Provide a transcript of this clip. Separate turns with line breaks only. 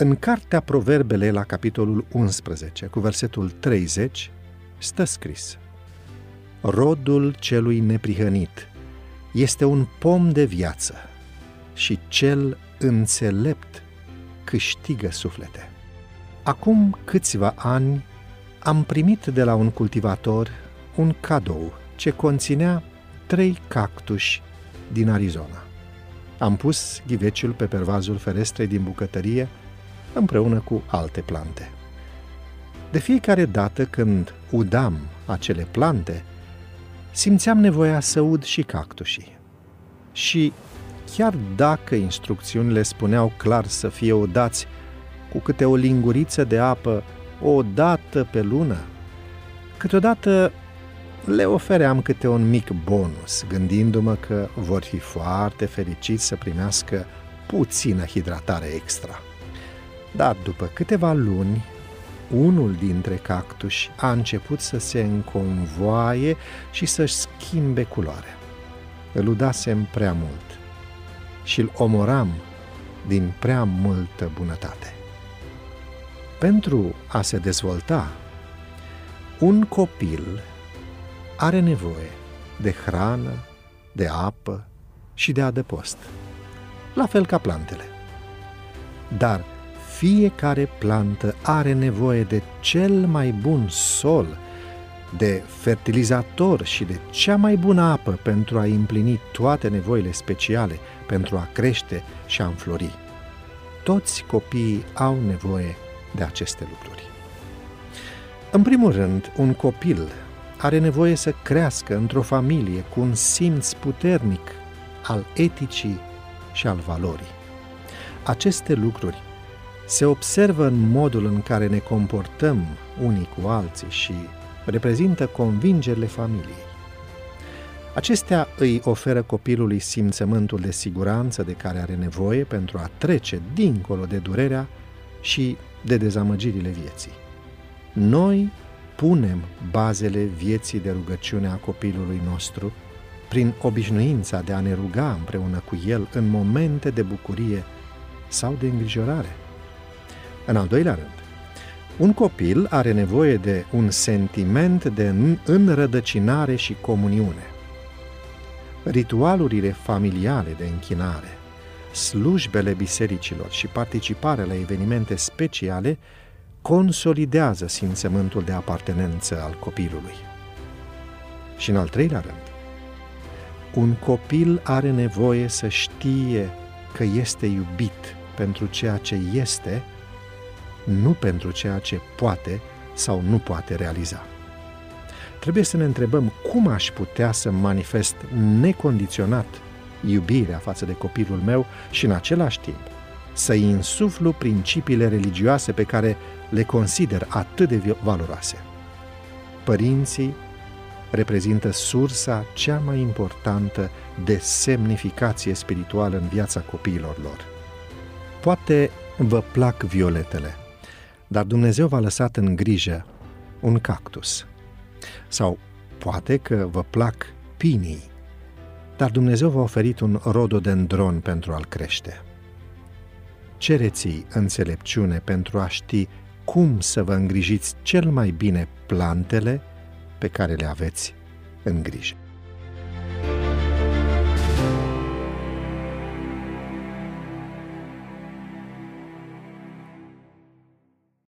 În cartea Proverbele, la capitolul 11, cu versetul 30, stă scris Rodul celui neprihănit este un pom de viață și cel înțelept câștigă suflete. Acum câțiva ani am primit de la un cultivator un cadou ce conținea trei cactuși din Arizona. Am pus ghiveciul pe pervazul ferestrei din bucătărie împreună cu alte plante. De fiecare dată când udam acele plante, simțeam nevoia să ud și cactușii. Și chiar dacă instrucțiunile spuneau clar să fie udați cu câte o linguriță de apă o dată pe lună, câteodată le ofeream câte un mic bonus, gândindu-mă că vor fi foarte fericiți să primească puțină hidratare extra. Dar după câteva luni, unul dintre cactuși a început să se înconvoaie și să-și schimbe culoarea. Îl udasem prea mult și îl omoram din prea multă bunătate. Pentru a se dezvolta, un copil are nevoie de hrană, de apă și de adăpost, la fel ca plantele. Dar fiecare plantă are nevoie de cel mai bun sol, de fertilizator și de cea mai bună apă pentru a împlini toate nevoile speciale, pentru a crește și a înflori. Toți copiii au nevoie de aceste lucruri. În primul rând, un copil are nevoie să crească într-o familie cu un simț puternic al eticii și al valorii. Aceste lucruri se observă în modul în care ne comportăm unii cu alții și reprezintă convingerile familiei. Acestea îi oferă copilului simțământul de siguranță de care are nevoie pentru a trece dincolo de durerea și de dezamăgirile vieții. Noi punem bazele vieții de rugăciune a copilului nostru prin obișnuința de a ne ruga împreună cu el în momente de bucurie sau de îngrijorare. În al doilea rând, un copil are nevoie de un sentiment de înrădăcinare și comuniune. Ritualurile familiale de închinare, slujbele bisericilor și participarea la evenimente speciale consolidează simțământul de apartenență al copilului. Și în al treilea rând, un copil are nevoie să știe că este iubit pentru ceea ce este, nu pentru ceea ce poate sau nu poate realiza. Trebuie să ne întrebăm cum aș putea să manifest necondiționat iubirea față de copilul meu și în același timp să-i insuflu principiile religioase pe care le consider atât de valoroase. Părinții reprezintă sursa cea mai importantă de semnificație spirituală în viața copiilor lor. Poate vă plac violetele, dar Dumnezeu v-a lăsat în grijă un cactus. Sau poate că vă plac pinii, dar Dumnezeu v-a oferit un rododendron pentru a-l crește. Cereți înțelepciune pentru a ști cum să vă îngrijiți cel mai bine plantele pe care le aveți în grijă.